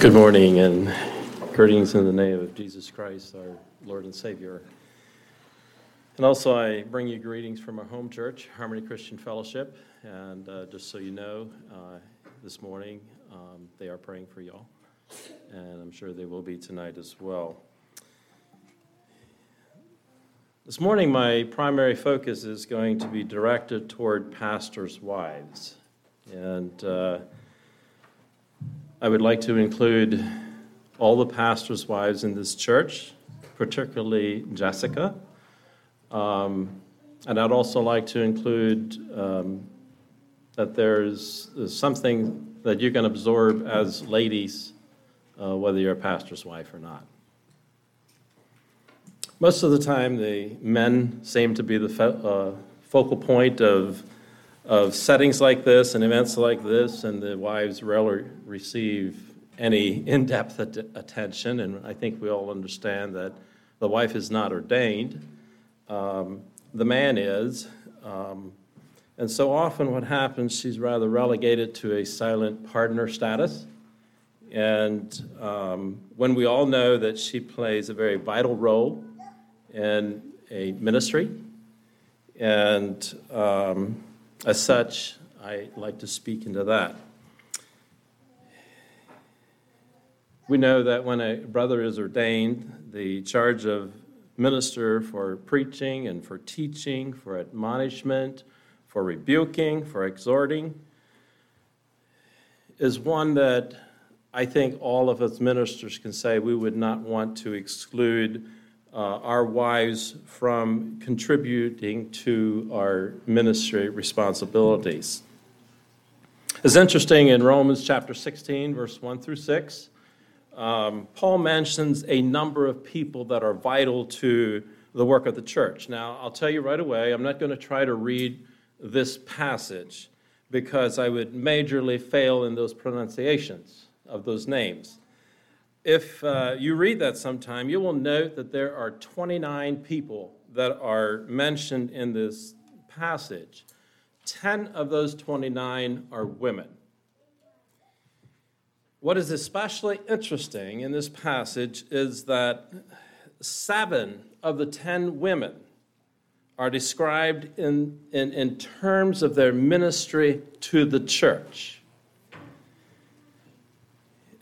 Good morning and greetings in the name of Jesus Christ, our Lord and Savior. And also, I bring you greetings from our home church, Harmony Christian Fellowship. And uh, just so you know, uh, this morning um, they are praying for y'all, and I'm sure they will be tonight as well. This morning, my primary focus is going to be directed toward pastors' wives. And uh, I would like to include all the pastors' wives in this church, particularly Jessica. Um, and I'd also like to include um, that there's, something that you can absorb as ladies, uh, whether you're a pastor's wife or not. Most of the time, the men seem to be the fo- uh, focal point of of settings like this and events like this, and the wives rarely receive any in depth at- attention. And I think we all understand that the wife is not ordained, um, the man is. Um, and so often, what happens, she's rather relegated to a silent partner status. And um, when we all know that she plays a very vital role in a ministry, and um, as such, I like to speak into that. We know that when a brother is ordained, the charge of minister for preaching and for teaching, for admonishment, for rebuking, for exhorting, is one that I think all of us ministers can say we would not want to exclude our wives from contributing to our ministry responsibilities. It's interesting in Romans chapter 16, verse 1 through 6, um, Paul mentions a number of people that are vital to the work of the church. Now, I'll tell you right away, I'm not going to try to read this passage because I would majorly fail in those pronunciations of those names if uh, you read that sometime, you will note that there are 29 people that are mentioned in this passage. 10 of those 29 are women. What is especially interesting in this passage is that seven of the 10 women are described in, in, in terms of their ministry to the church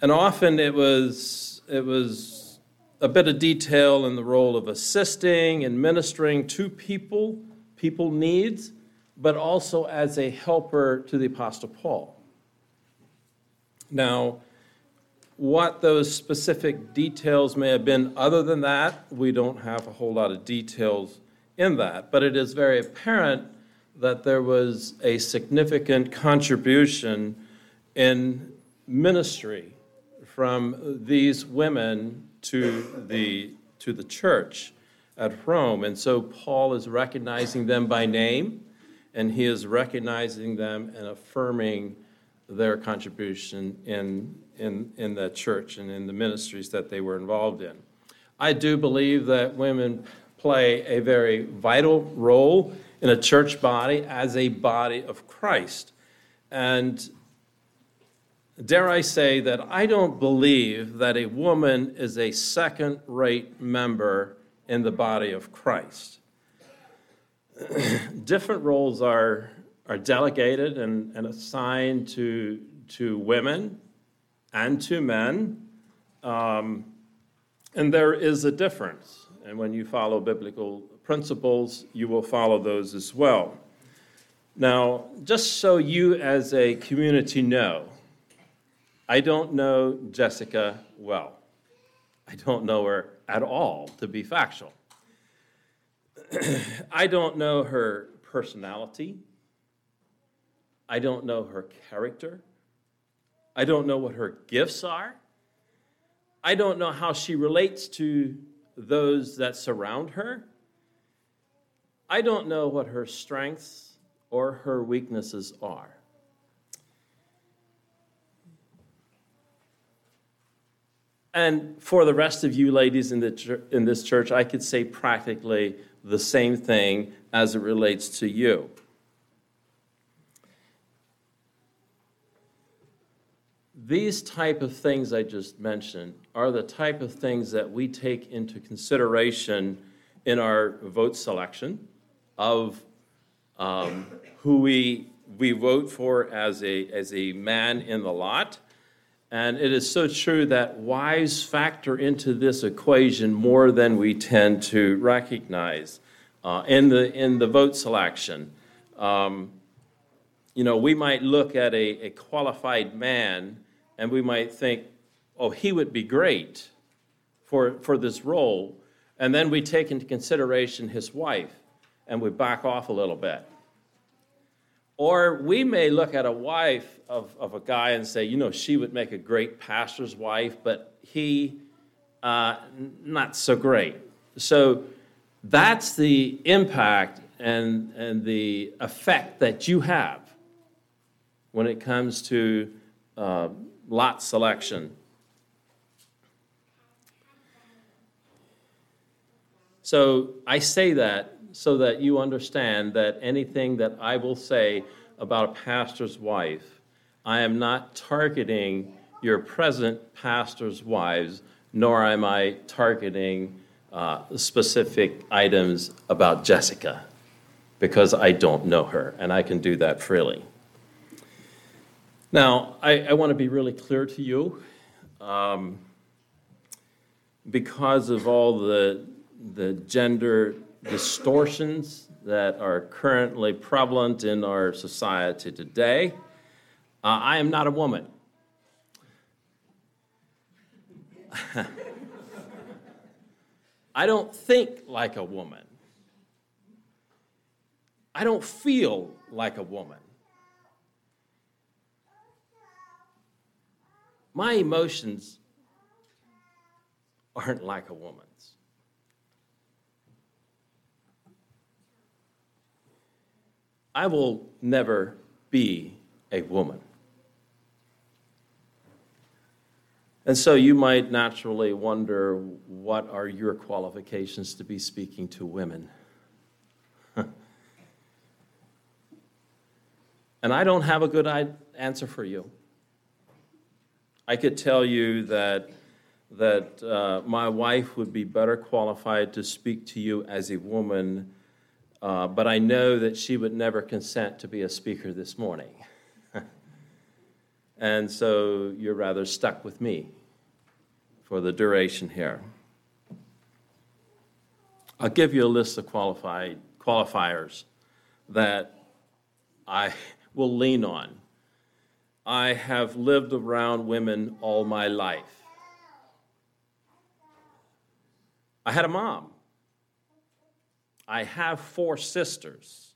and often it was it was a bit of detail in the role of assisting and ministering to people, people needs, but also as a helper to the Apostle Paul. Now, what those specific details may have been, other than that, we don't have a whole lot of details in that. But it is very apparent that there was a significant contribution in ministry from these women to the, to the church at Rome. And so Paul is recognizing them by name, and he is recognizing them and affirming their contribution in, in, in the church and in the ministries that they were involved in. I do believe that women play a very vital role in a church body as a body of Christ. And dare I say that I don't believe that a woman is a second rate member in the body of Christ. Different roles are, are delegated and, and assigned to, to women and to men, um, and there is a difference. And when you follow biblical principles, you will follow those as well. Now, just so you as a community know, I don't know Jessica well. I don't know her at all, to be factual. I don't know her personality. I don't know her character. I don't know what her gifts are. I don't know how she relates to those that surround her. I don't know what her strengths or her weaknesses are. And for the rest of you ladies in, the, in this church, I could say practically the same thing as it relates to you. these type of things I just mentioned are the type of things that we take into consideration in our vote selection of um, who we, we vote for as a, as a man in the lot. And it is so true that wives factor into this equation more than we tend to recognize uh, in, the, in the vote selection. Um, you know, we might look at a, a qualified man and we might think, oh, he would be great for, for this role. And then we take into consideration his wife and we back off a little bit. Or we may look at a wife of, of a guy and say, you know, she would make a great pastor's wife, but he, uh, not so great. So that's the impact and, and the effect that you have when it comes to uh, lot selection. So I say that so that you understand that anything that I will say about a pastor's wife, I am not targeting your present pastor's wives, nor am I targeting uh, specific items about Jessica, because I don't know her, and I can do that freely. Now, I, I want to be really clear to you. Um, because of all the, the gender distortions that are currently prevalent in our society today, uh, I am not a woman. I don't think like a woman. I don't feel like a woman. My emotions aren't like a woman's. I will never be a woman. And so you might naturally wonder what are your qualifications to be speaking to women? and I don't have a good answer for you. I could tell you that, that uh, my wife would be better qualified to speak to you as a woman, uh, but I know that she would never consent to be a speaker this morning. And so you're rather stuck with me for the duration here. I'll give you a list of qualified qualifiers that I will lean on I have lived around women all my life. I had a mom. I have four sisters.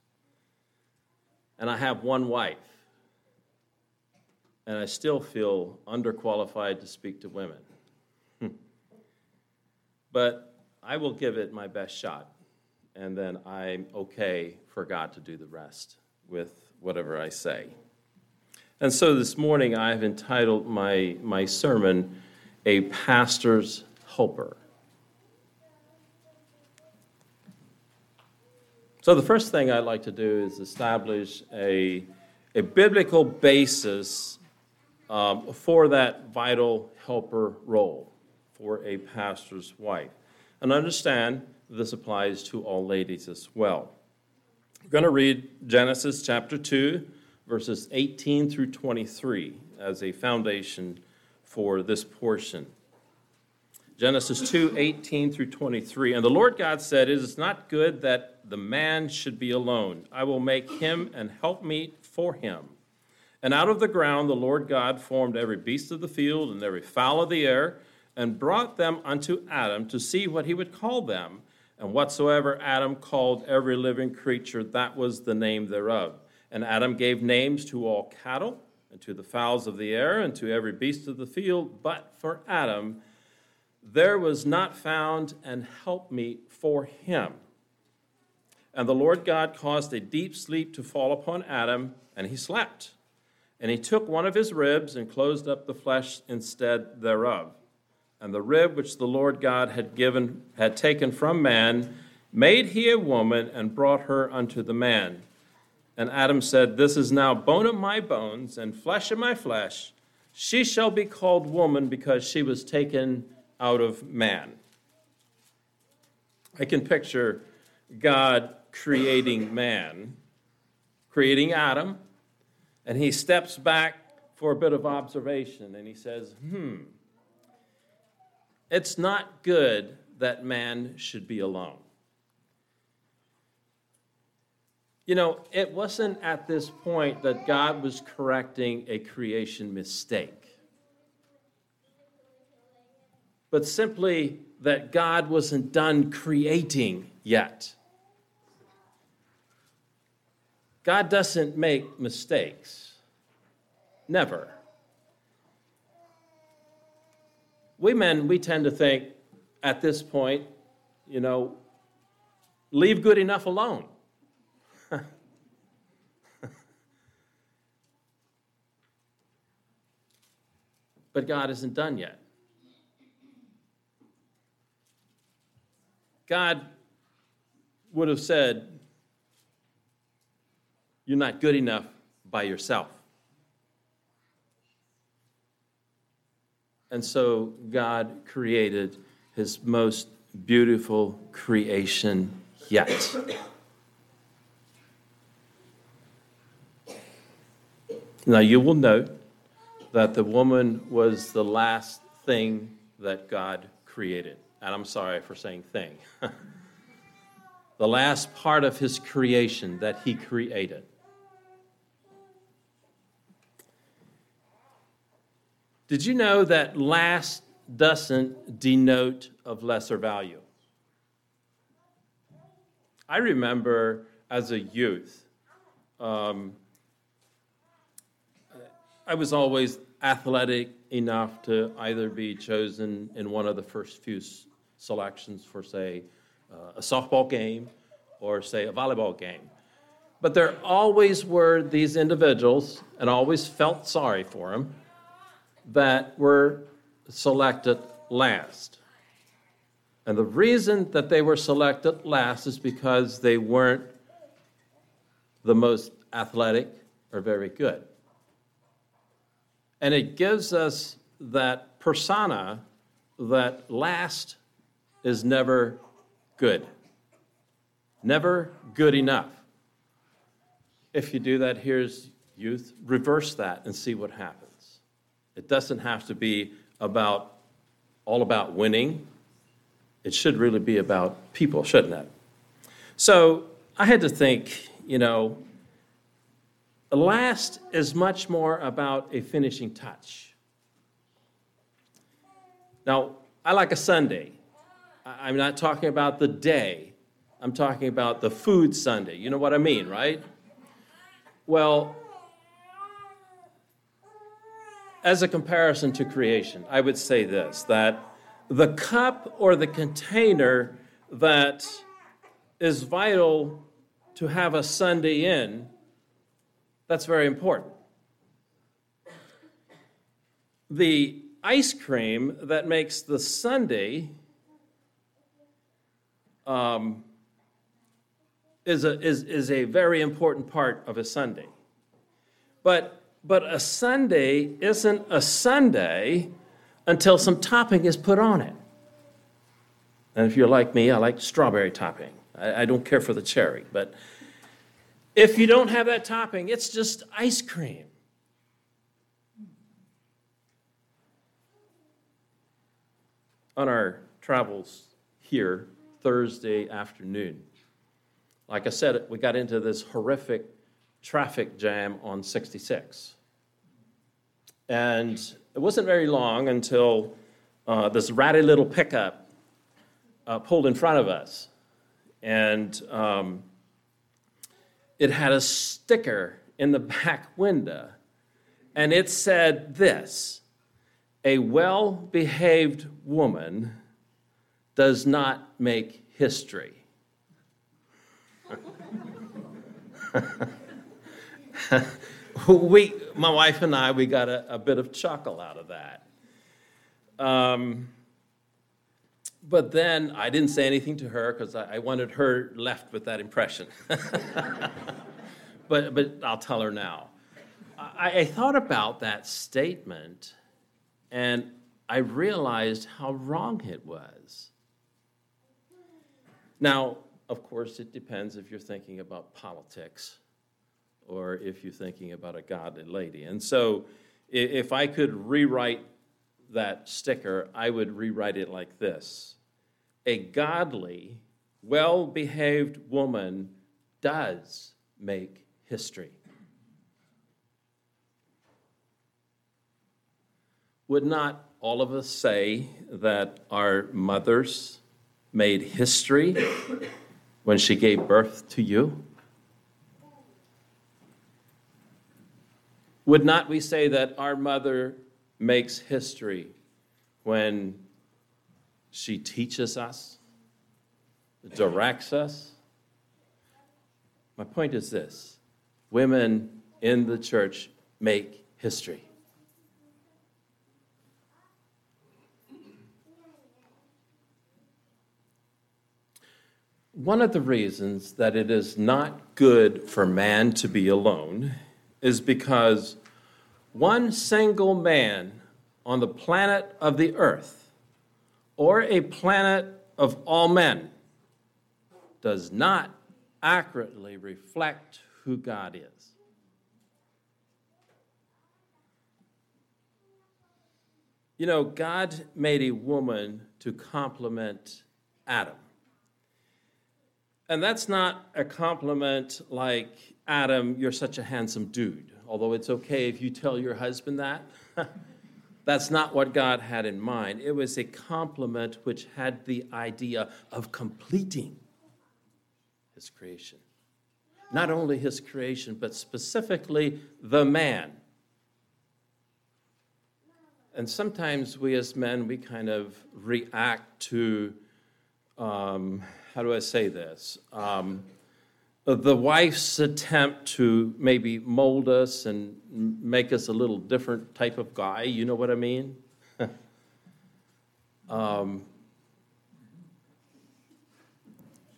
And I have one wife. And I still feel underqualified to speak to women. Hmm. but I will give it my best shot. And then I'm okay for God to do the rest with whatever I say. And so this morning I've entitled my, my sermon, A Pastor's Helper. So the first thing I'd like to do is establish a, a biblical basis um, for that vital helper role for a pastor's wife. And understand this applies to all ladies as well. We're going to read Genesis chapter 2 verses 18 through 23 as a foundation for this portion. Genesis 2 18 through 23. And the Lord God said, It is not good that the man should be alone. I will make him an helpmeet for him. And out of the ground the Lord God formed every beast of the field and every fowl of the air, and brought them unto Adam to see what he would call them. And whatsoever Adam called every living creature, that was the name thereof. And Adam gave names to all cattle, and to the fowls of the air, and to every beast of the field. But for Adam, there was not found an helpmeet for him. And the Lord God caused a deep sleep to fall upon Adam, and he slept. And he took one of his ribs and closed up the flesh instead thereof. And the rib which the Lord God had given had taken from man, made he a woman and brought her unto the man. And Adam said, This is now bone of my bones and flesh of my flesh. She shall be called woman because she was taken out of man. I can picture God creating man, creating Adam, and he steps back for a bit of observation and he says, Hmm, it's not good that man should be alone. You know, it wasn't at this point that God was correcting a creation mistake, but simply that God wasn't done creating yet. God doesn't make mistakes. Never. We men, we tend to think at this point, you know, leave good enough alone. but God isn't done yet. God would have said, You're not good enough by yourself. And so God created his most beautiful creation yet. Now, you will note that the woman was the last thing that God created. And I'm sorry for saying thing. the last part of his creation that he created. Did you know that last doesn't denote of lesser value? I remember as a youth, um, I was always athletic enough to either be chosen in one of the first few selections for, say, uh, a softball game or, say, a volleyball game. But there always were these individuals, and I always felt sorry for them, that were selected last. And the reason that they were selected last is because they weren't the most athletic or very good. And it gives us that persona that last is never good, never good enough. If you do that, here's youth, reverse that and see what happens. It doesn't have to be about all about winning. It should really be about people, shouldn't it? So I had to think, you know, last is much more about a finishing touch. Now, I like a sundae. I'm not talking about the day, I'm talking about the food sundae. You know what I mean, right? Well, as a comparison to creation, I would say this that the cup or the container that is vital to have a sundae in that's very important. The ice cream that makes the sundae um, is, a, is, is a very important part of a sundae. But, but a sundae isn't a sundae until some topping is put on it. And if you're like me, I like strawberry topping. I, I don't care for the cherry, but if you don't have that topping, it's just ice cream. On our travels here Thursday afternoon, like I said, we got into this horrific traffic jam on 66. And it wasn't very long until uh, this ratty little pickup uh, pulled in front of us. And um, it had a sticker in the back window, and it said this A well behaved woman does not make history. we, my wife and I, we got a, a bit of chuckle out of that. Um, but then I didn't say anything to her because I, I, wanted her left with that impression. but, but I'll tell her now. I, I thought about that statement and I realized how wrong it was. Now, of course, it depends if you're thinking about politics or if you're thinking about a godly lady. And so, if I could rewrite that sticker, I would rewrite it like this A godly, well behaved woman does make history. Would not all of us say that our mothers made history when she gave birth to you? Would not we say that our mother makes history when she teaches us, directs us? My point is this women in the church make history. One of the reasons that it is not good for man to be alone is because one single man on the planet of the earth or a planet of all men does not accurately reflect who God is. You know, God made a woman to complement Adam. And that's not a compliment like, Adam, you're such a handsome dude, although it's okay if you tell your husband that. that's not what God had in mind. It was a compliment which had the idea of completing his creation. Not only his creation, but specifically the man. And sometimes we as men, we kind of react to um, how do I say this? Um, the wife's attempt to maybe mold us and make us a little different type of guy, you know what I mean? um,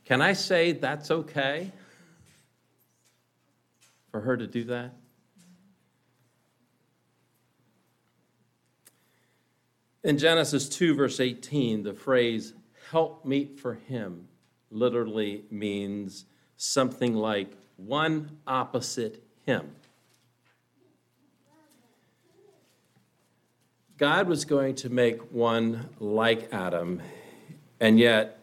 can I say that's okay for her to do that? In Genesis 2, verse 18, the phrase, help meet for him, literally means something like one opposite him. God was going to make one like Adam, and yet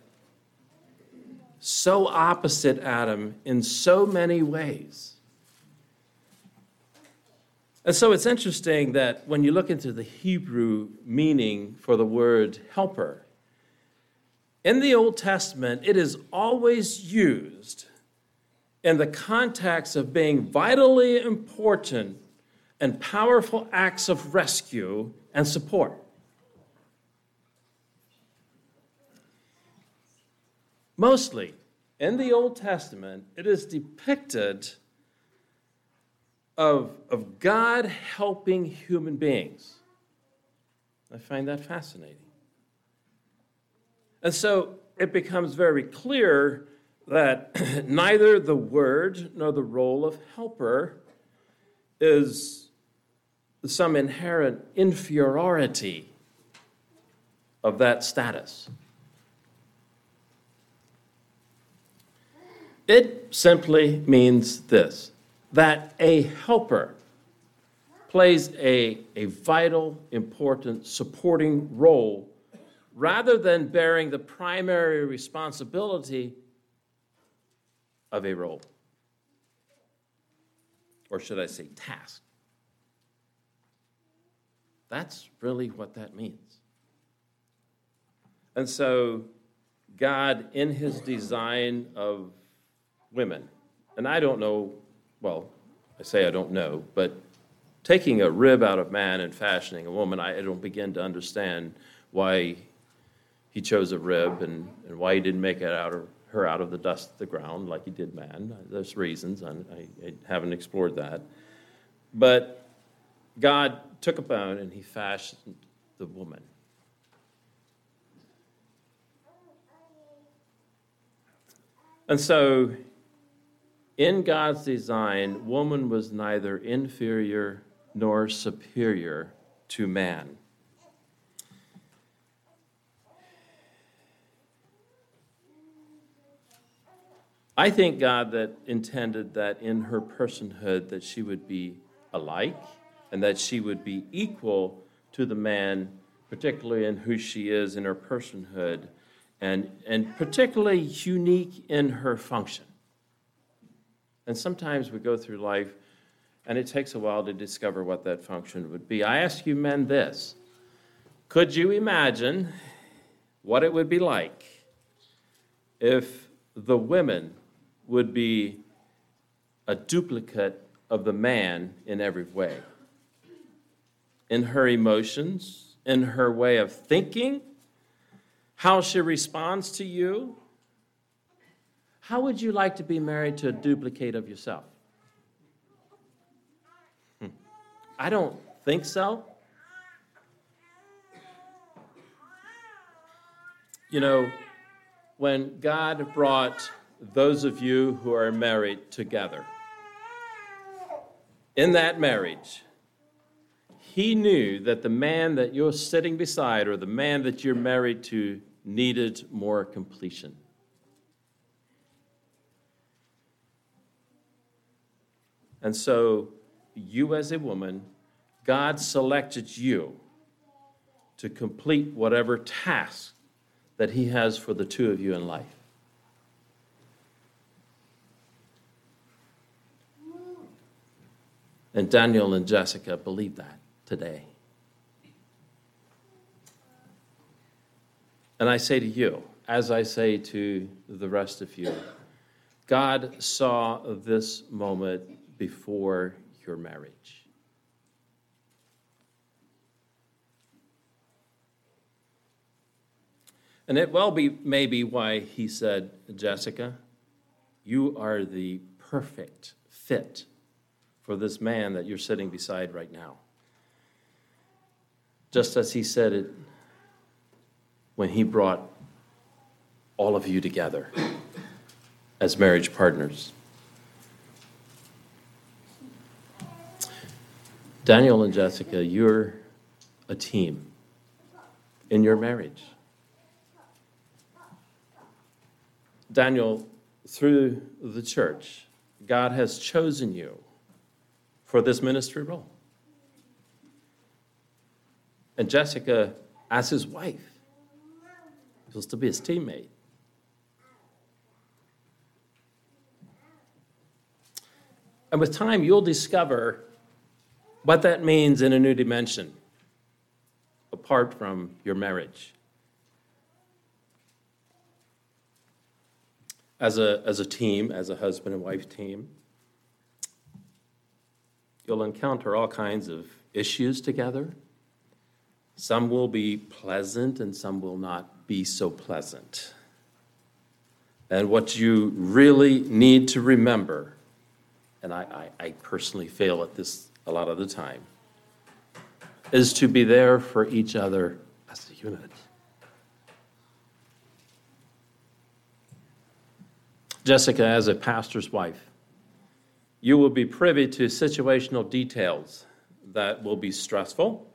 so opposite Adam in so many ways. And so it's interesting that when you look into the Hebrew meaning for the word helper, in the Old Testament, it is always used in the context of being vitally important and powerful acts of rescue and support. Mostly, in the Old Testament, it is depicted of, of God helping human beings. I find that fascinating. And so it becomes very clear that neither the word nor the role of helper is some inherent inferiority of that status. It simply means this that a helper plays a, a vital, important, supporting role rather than bearing the primary responsibility of a role. Or should I say, task? That's really what that means. And so, God, in his design of women, and I don't know, well, I say I don't know, but taking a rib out of man and fashioning a woman, I don't begin to understand why he chose a rib and, and why he didn't make it out of her out of the dust of the ground like he did man. There's reasons, I, I haven't explored that. But God took a bone and he fashioned the woman. And so, in God's design, woman was neither inferior nor superior to man. I think God that intended that in her personhood that she would be alike and that she would be equal to the man, particularly in who she is in her personhood, and, and particularly unique in her function. And sometimes we go through life and it takes a while to discover what that function would be. I ask you men this Could you imagine what it would be like if the women would be a duplicate of the man in every way? In her emotions, in her way of thinking, how she responds to you, how would you like to be married to a duplicate of yourself? Hmm. I don't think so. You know, when God brought those of you who are married together, in that marriage, He knew that the man that you're sitting beside or the man that you're married to needed more completion. And so, you as a woman, God selected you to complete whatever task that He has for the two of you in life. And Daniel and Jessica believe that today. And I say to you, as I say to the rest of you, God saw this moment before your marriage. And it well be maybe why he said, Jessica, you are the perfect fit for this man that you're sitting beside right now. Just as he said it when he brought all of you together as marriage partners. Daniel and Jessica, you're a team in your marriage. Daniel, through the church, God has chosen you for this ministry role. And Jessica, as his wife, was to be his teammate. And with time, you'll discover what that means in a new dimension, apart from your marriage. As a, as a team, as a husband and wife team, you'll encounter all kinds of issues together. Some will be pleasant and some will not be so pleasant. And what you really need to remember, and I, I, I personally fail at this a lot of the time, is to be there for each other as a unit. Jessica, as a pastor's wife, you will be privy to situational details that will be stressful.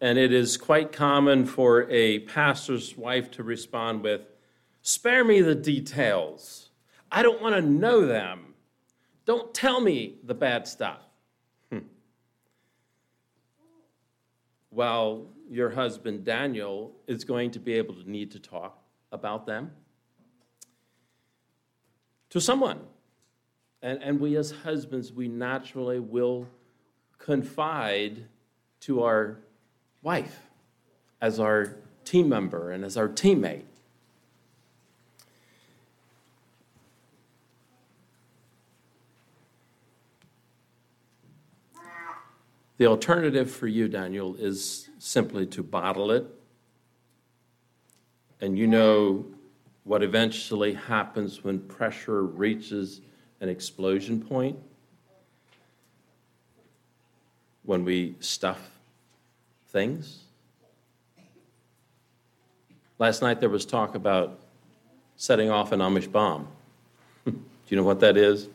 And it is quite common for a pastor's wife to respond with, Spare me the details. I don't want to know them. Don't tell me the bad stuff. Hmm. while your husband Daniel is going to be able to need to talk about them to someone. And, and we, as husbands, we naturally will confide to our wife as our team member and as our teammate. The alternative for you, Daniel, is simply to bottle it. And you know what eventually happens when pressure reaches an explosion point? When we stuff things? Last night there was talk about setting off an Amish bomb. Do you know what that is?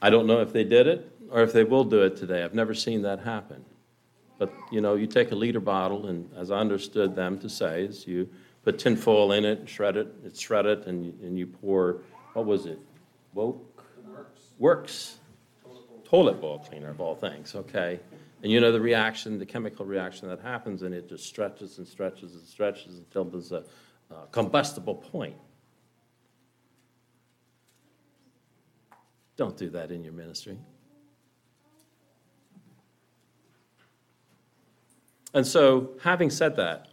I don't know if they did it or if they will do it today. I've never seen that happen. But, you know, you take a liter bottle, and as I understood them to say, is you put tinfoil in it, shred it, it's shredded, and and you pour, what was it? Woke? Works. Works. Toilet bowl cleaner of all things, okay? And you know the reaction, the chemical reaction that happens, and it just stretches and stretches and stretches until there's a, a combustible point. Don't do that in your ministry. And so, having said that,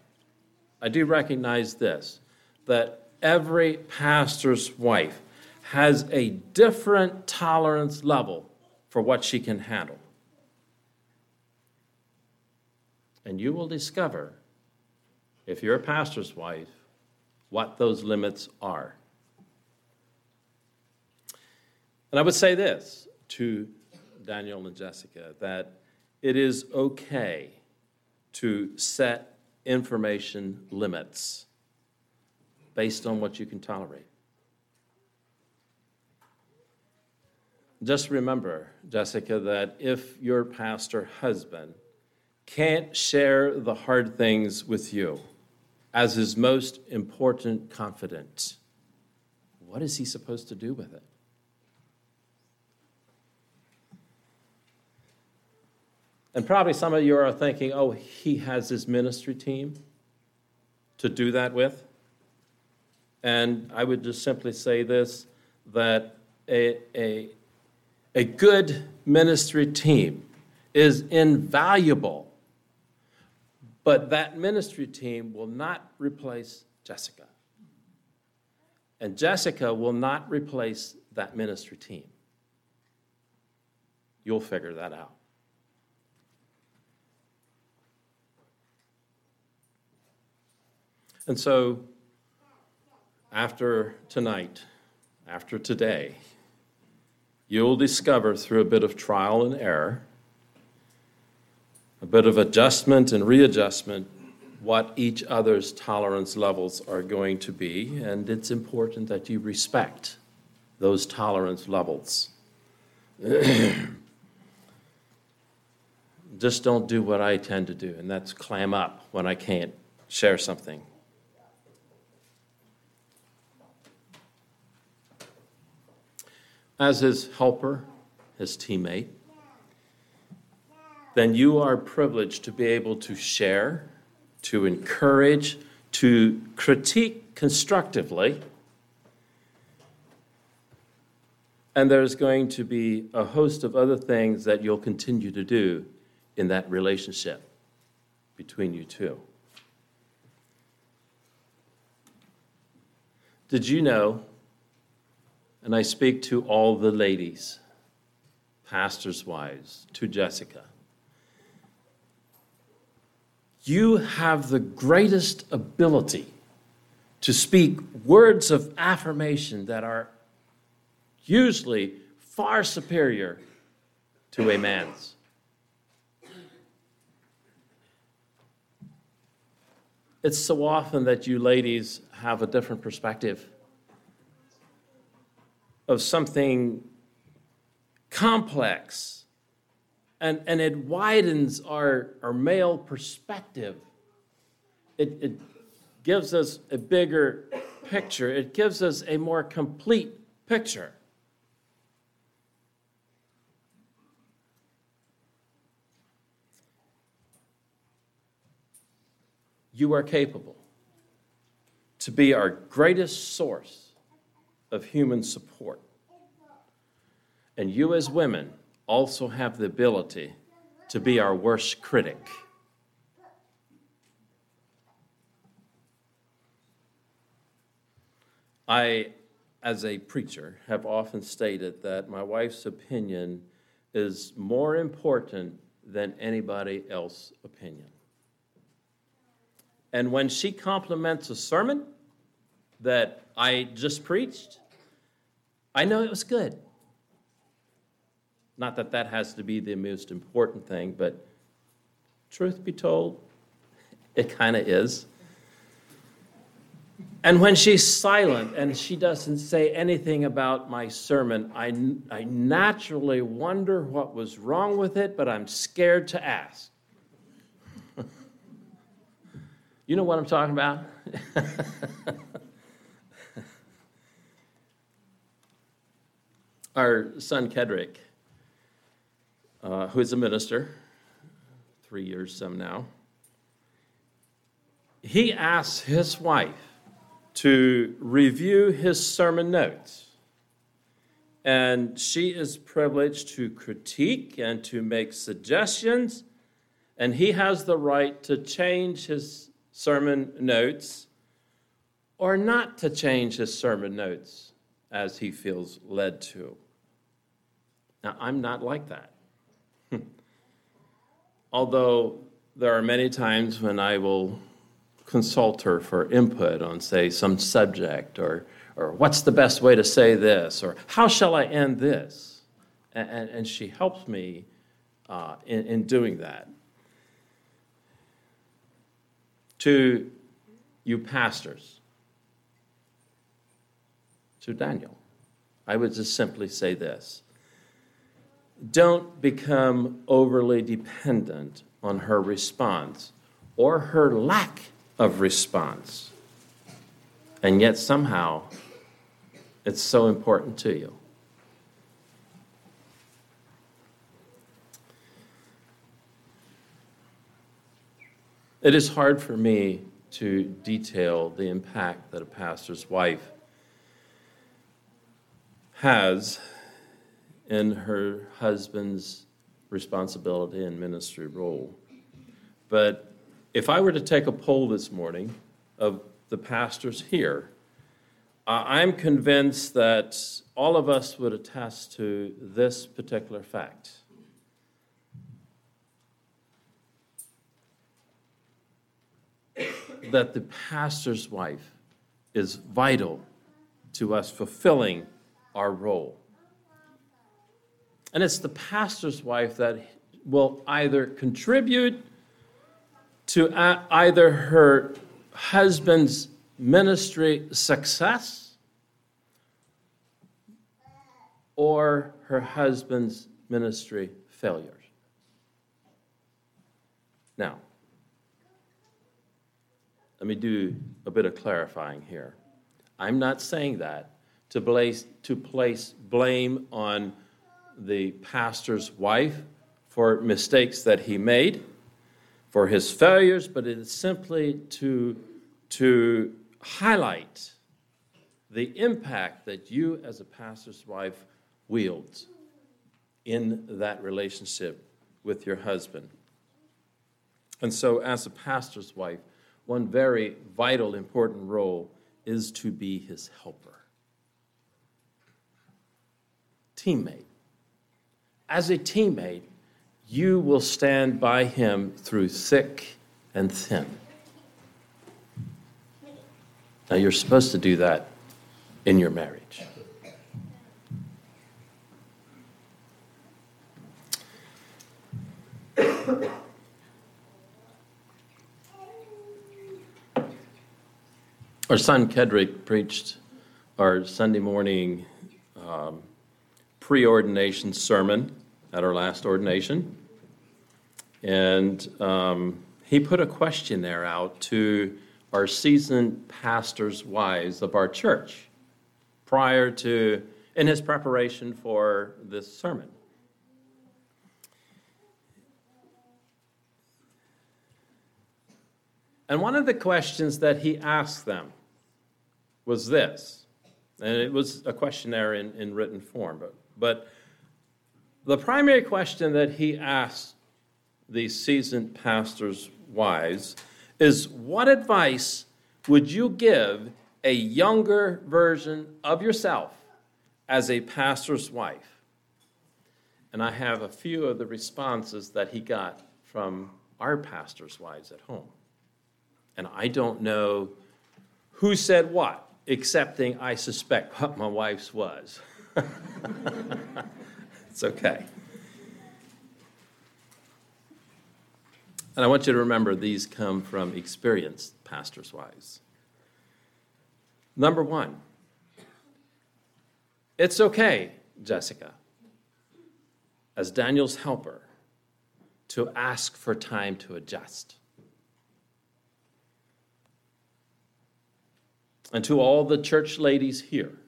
I do recognize this that every pastor's wife has a different tolerance level for what she can handle. And you will discover, if you're a pastor's wife, what those limits are. And I would say this to Daniel and Jessica that it is okay to set information limits based on what you can tolerate. Just remember, Jessica, that if your pastor husband can't share the hard things with you as his most important confidant, what is he supposed to do with it? And probably some of you are thinking, oh, he has his ministry team to do that with. And I would just simply say this that a, a, a good ministry team is invaluable, but that ministry team will not replace Jessica. And Jessica will not replace that ministry team. You'll figure that out. And so, after tonight, after today, you'll discover through a bit of trial and error, a bit of adjustment and readjustment, what each other's tolerance levels are going to be, and it's important that you respect those tolerance levels. Just don't do what I tend to do, and that's clam up when I can't share something as his helper, his teammate, then you are privileged to be able to share, to encourage, to critique constructively. And there's going to be a host of other things that you'll continue to do in that relationship between you two. Did you know and I speak to all the ladies, pastors' wives, to Jessica. You have the greatest ability to speak words of affirmation that are usually far superior to a man's. It's so often that you ladies have a different perspective of something complex and, and it widens our, our male perspective. It, it gives us a bigger picture, it gives us a more complete picture. You are capable to be our greatest source of human support. And you, as women, also have the ability to be our worst critic. I, as a preacher, have often stated that my wife's opinion is more important than anybody else's opinion. And when she compliments a sermon, that I just preached, I know it was good. Not that that has to be the most important thing, but truth be told, it kind of is. And when she's silent and she doesn't say anything about my sermon, I, I naturally wonder what was wrong with it, but I'm scared to ask. you know what I'm talking about? Our son Kedrick, uh, who is a minister, three years some now, he asks his wife to review his sermon notes. And she is privileged to critique and to make suggestions, and he has the right to change his sermon notes or not to change his sermon notes as he feels led to. Now, I'm not like that. Although there are many times when I will consult her for input on, say, some subject or, or what's the best way to say this or how shall I end this? And, and, and she helps me uh, in, in doing that. To you pastors, to Daniel, I would just simply say this don't become overly dependent on her response or her lack of response. And yet, somehow, it's so important to you. It is hard for me to detail the impact that a pastor's wife has in her husband's responsibility and ministry role. But if I were to take a poll this morning of the pastors here, I'm convinced that all of us would attest to this particular fact. that the pastor's wife is vital to us fulfilling our role. And it's the pastor's wife that will either contribute to either her husband's ministry success or her husband's ministry failures. Now, let me do a bit of clarifying here. I'm not saying that to place, to place blame on the pastor's wife for mistakes that he made for his failures, but it is simply to, to highlight the impact that you, as a pastor's wife, wields in that relationship with your husband. And so, as a pastor's wife, one very vital, important role is to be his helper, teammate. As a teammate, you will stand by him through thick and thin. Now, you're supposed to do that in your marriage. Our son Kedrick preached our Sunday morning um, pre-ordination sermon at our last ordination. And um, he put a questionnaire out to our seasoned pastors' wives of our church prior to, in his preparation for this sermon. And one of the questions that he asked them was this, and it was a questionnaire in, in written form, but, but the primary question that he asked these seasoned pastors' wives is what advice would you give a younger version of yourself as a pastor's wife? And I have a few of the responses that he got from our pastors' wives at home. And I don't know who said what, excepting I suspect what my wife's was. It's okay. And I want you to remember these come from experienced pastors' wives. Number one, it's okay, Jessica, as Daniel's helper, to ask for time to adjust. And to all the church ladies here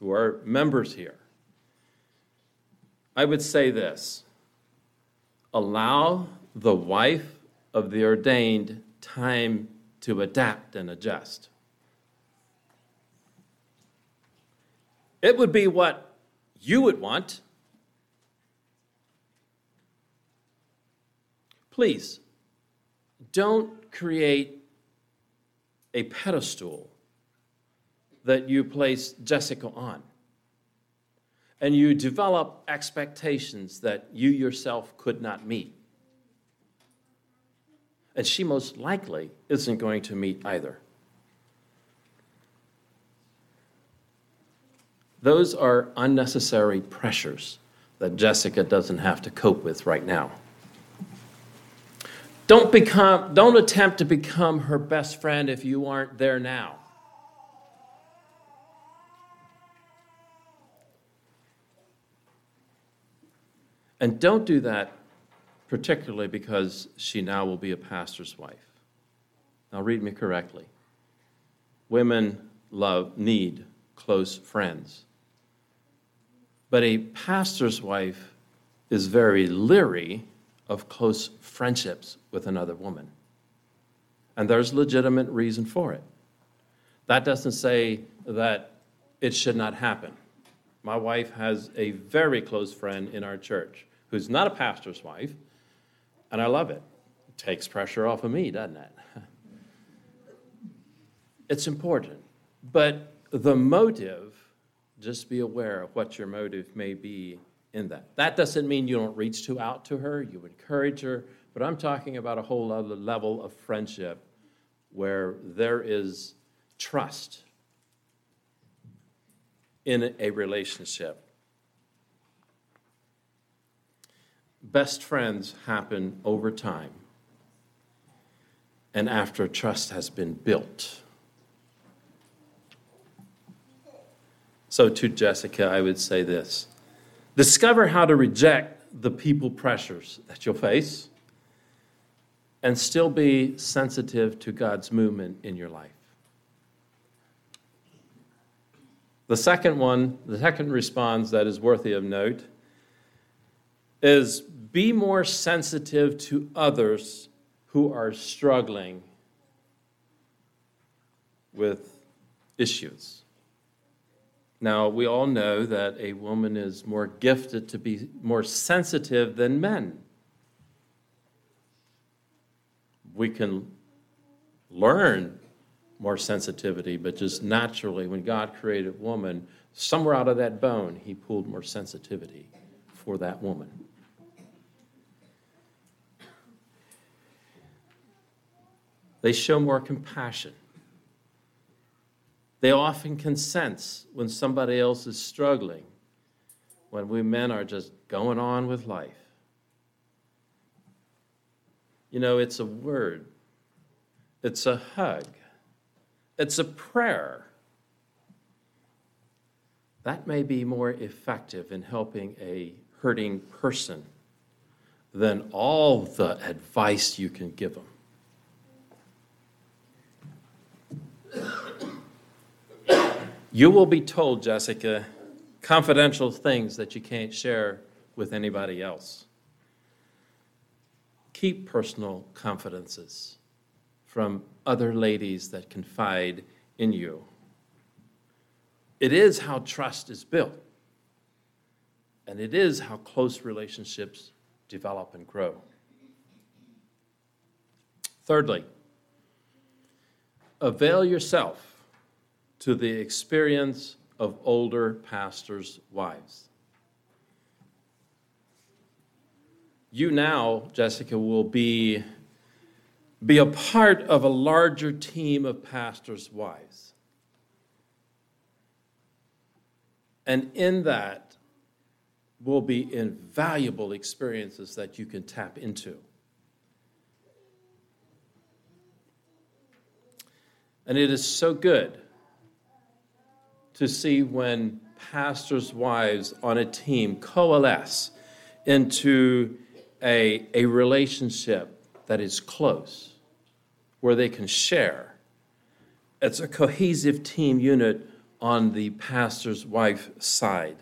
who are members here, I would say this allow the wife of the ordained time to adapt and adjust. It would be what you would want. Please, don't create a pedestal that you place Jessica on. And you develop expectations that you yourself could not meet. And she most likely isn't going to meet either. Those are unnecessary pressures that Jessica doesn't have to cope with right now. Don't, become, don't attempt to become her best friend if you aren't there now. And don't do that particularly because she now will be a pastor's wife. Now, read me correctly. Women love, need close friends. But a pastor's wife is very leery of close friendships with another woman. And there's legitimate reason for it. That doesn't say that it should not happen. My wife has a very close friend in our church who's not a pastor's wife, and I love it. It takes pressure off of me, doesn't it? it's important. But the motive, just be aware of what your motive may be in that. That doesn't mean you don't reach out to her, you encourage her, but I'm talking about a whole other level of friendship where there is trust in a relationship best friends happen over time and after trust has been built. So, to Jessica, I would say this discover how to reject the people pressures that you'll face and still be sensitive to God's movement in your life. The second one, the second response that is worthy of note is be more sensitive to others who are struggling with issues. Now, we all know that a woman is more gifted to be more sensitive than men. We can learn more sensitivity, but just naturally, when God created woman, somewhere out of that bone, he pulled more sensitivity for that woman. They show more compassion. They often can sense when somebody else is struggling, when we men are just going on with life. You know, it's a word, it's a hug, it's a prayer. That may be more effective in helping a hurting person than all the advice you can give them. You will be told, Jessica, confidential things that you can't share with anybody else. Keep personal confidences from other ladies that confide in you. It is how trust is built, and it is how close relationships develop and grow. Thirdly, avail yourself to the experience of older pastors' wives. You now, Jessica, will be, be a part of a larger team of pastors' wives. And in that will be invaluable experiences that you can tap into. And it is so good to see when pastors' wives on a team coalesce into a, a relationship that is close, where they can share. It's a cohesive team unit on the pastor's wife side.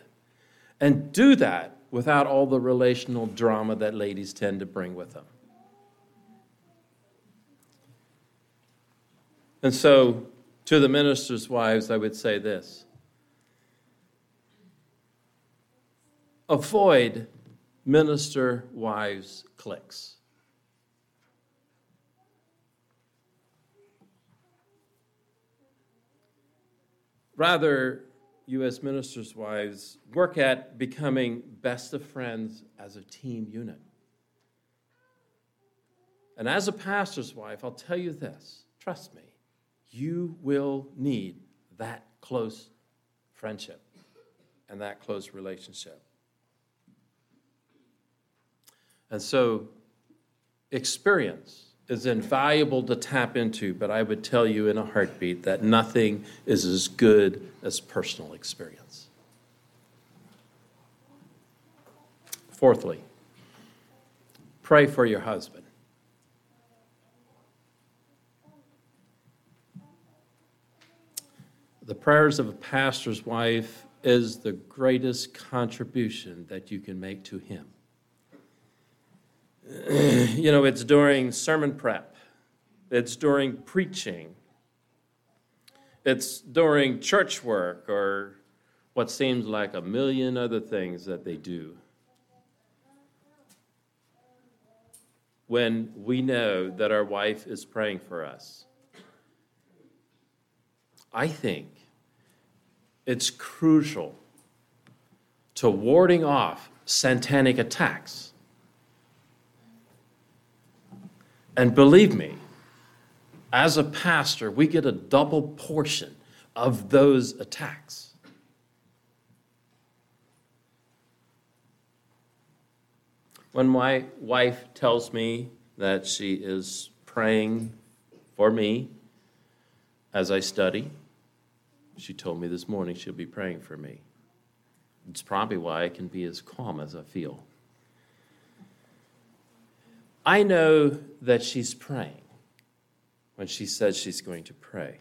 And do that without all the relational drama that ladies tend to bring with them. And so, to the ministers' wives, I would say this avoid minister wives' cliques. Rather, U.S. ministers' wives work at becoming best of friends as a team unit. And as a pastor's wife, I'll tell you this trust me, you will need that close friendship and that close relationship. And so, experience is invaluable to tap into, but I would tell you in a heartbeat that nothing is as good as personal experience. Fourthly, pray for your husband. The prayers of a pastor's wife is the greatest contribution that you can make to him. you know, it's during sermon prep, it's during preaching, it's during church work, or what seems like a million other things that they do. When we know that our wife is praying for us, I think it's crucial to warding off satanic attacks And believe me, as a pastor, we get a double portion of those attacks. When my wife tells me that she is praying for me as I study, she told me this morning she'll be praying for me. It's probably why I can be as calm as I feel. I know that she's praying when she says she's going to pray.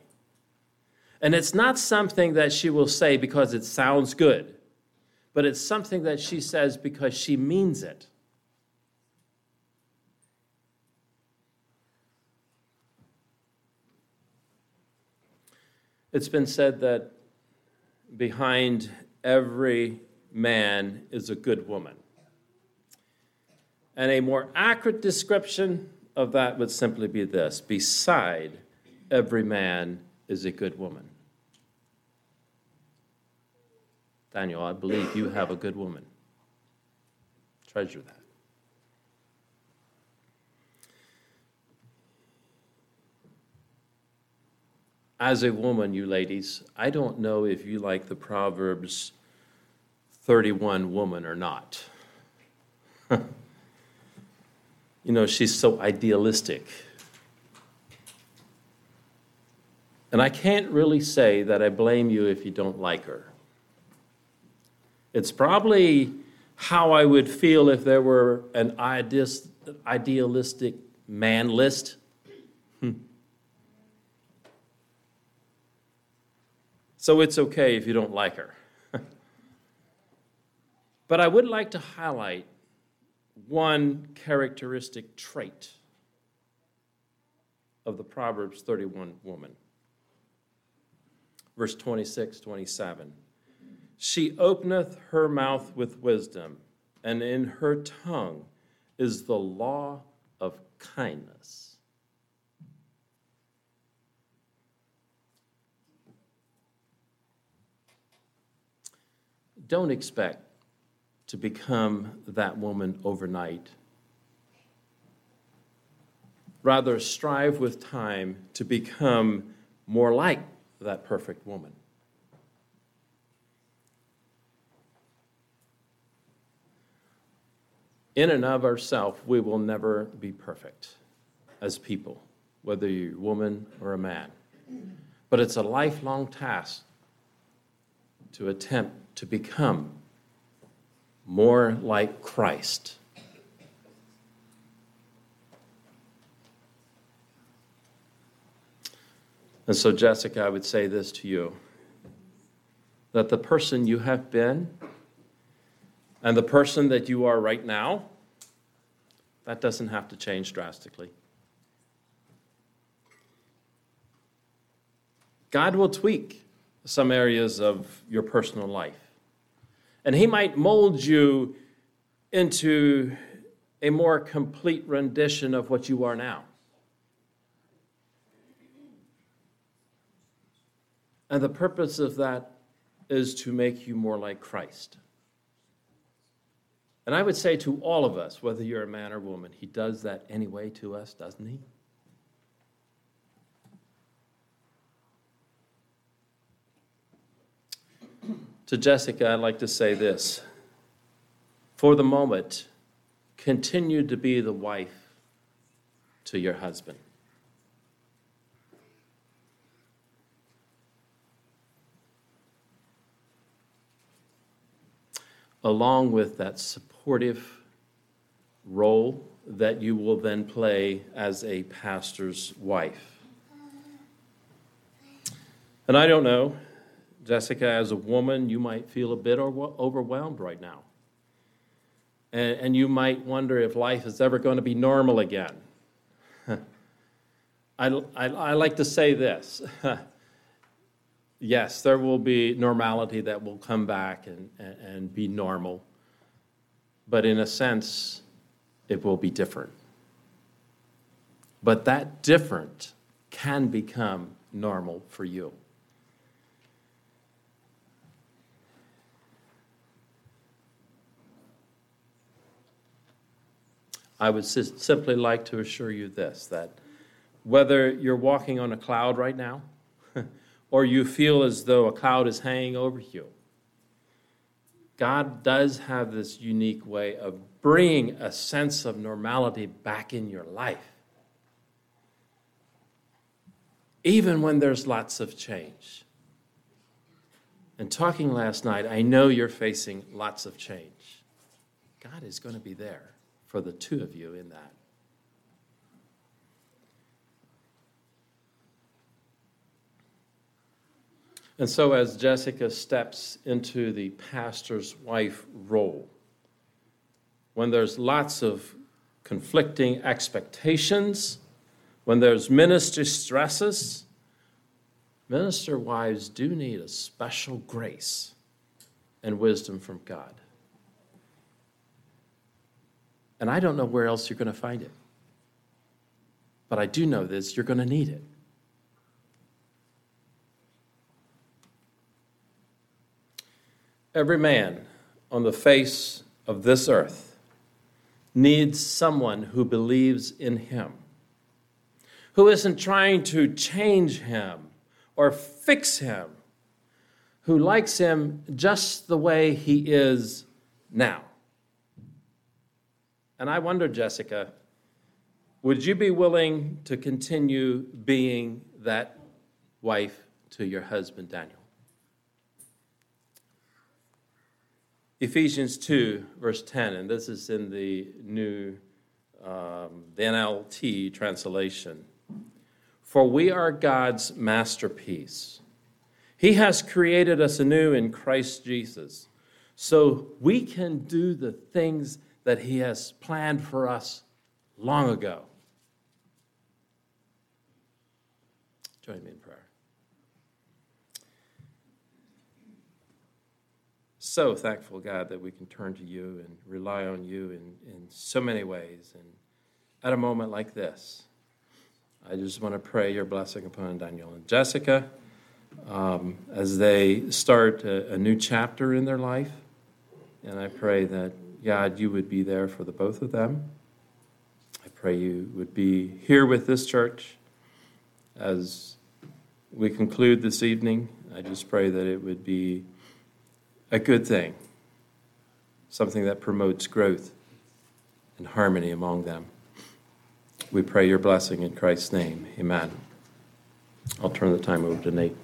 And it's not something that she will say because it sounds good, but it's something that she says because she means it. It's been said that behind every man is a good woman. And a more accurate description of that would simply be this Beside every man is a good woman. Daniel, I believe you have a good woman. Treasure that. As a woman, you ladies, I don't know if you like the Proverbs 31 woman or not. you know, she's so idealistic. And I can't really say that I blame you if you don't like her. It's probably how I would feel if there were an idealistic man list. Hmm. So it's okay if you don't like her. but I would like to highlight one characteristic trait of the Proverbs 31 woman. Verse 26, 27. She openeth her mouth with wisdom, and in her tongue is the law of kindness. Don't expect to become that woman overnight. Rather, strive with time to become more like that perfect woman. In and of ourselves, we will never be perfect as people, whether you're a woman or a man. But it's a lifelong task to attempt to become more like Christ. And so, Jessica, I would say this to you that the person you have been and the person that you are right now, that doesn't have to change drastically. God will tweak some areas of your personal life. And He might mold you into a more complete rendition of what you are now. And the purpose of that is to make you more like Christ. And I would say to all of us, whether you're a man or woman, He does that anyway to us, doesn't He? To Jessica, I'd like to say this. For the moment, continue to be the wife to your husband. Along with that supportive role that you will then play as a pastor's wife. And I don't know Jessica, as a woman, you might feel a bit overwhelmed right now. And, and you might wonder if life is ever going to be normal again. I, I, I like to say this yes, there will be normality that will come back and, and, and be normal, but in a sense, it will be different. But that different can become normal for you. I would simply like to assure you this that whether you're walking on a cloud right now, or you feel as though a cloud is hanging over you, God does have this unique way of bringing a sense of normality back in your life. Even when there's lots of change. And talking last night, I know you're facing lots of change. God is going to be there for the two of you in that. And so, as Jessica steps into the pastor's wife role, when there's lots of conflicting expectations, when there's ministry stresses, minister wives do need a special grace and wisdom from God. And I don't know where else you're going to find it. But I do know this you're going to need it. Every man on the face of this earth needs someone who believes in him, who isn't trying to change him or fix him, who likes him just the way he is now. And I wonder, Jessica, would you be willing to continue being that wife to your husband, Daniel? Ephesians 2, verse 10, and this is in the new, um, the NLT translation. For we are God's masterpiece. He has created us anew in Christ Jesus, so we can do the things that He has planned for us long ago. Join me in prayer. So thankful, God, that we can turn to you and rely on you in, in so many ways. And at a moment like this, I just want to pray your blessing upon Daniel and Jessica um, as they start a, a new chapter in their life. And I pray that God, you would be there for the both of them. I pray you would be here with this church as we conclude this evening. I just pray that it would be a good thing, something that promotes growth and harmony among them. We pray your blessing in Christ's name. Amen. I'll turn the time over to Nate.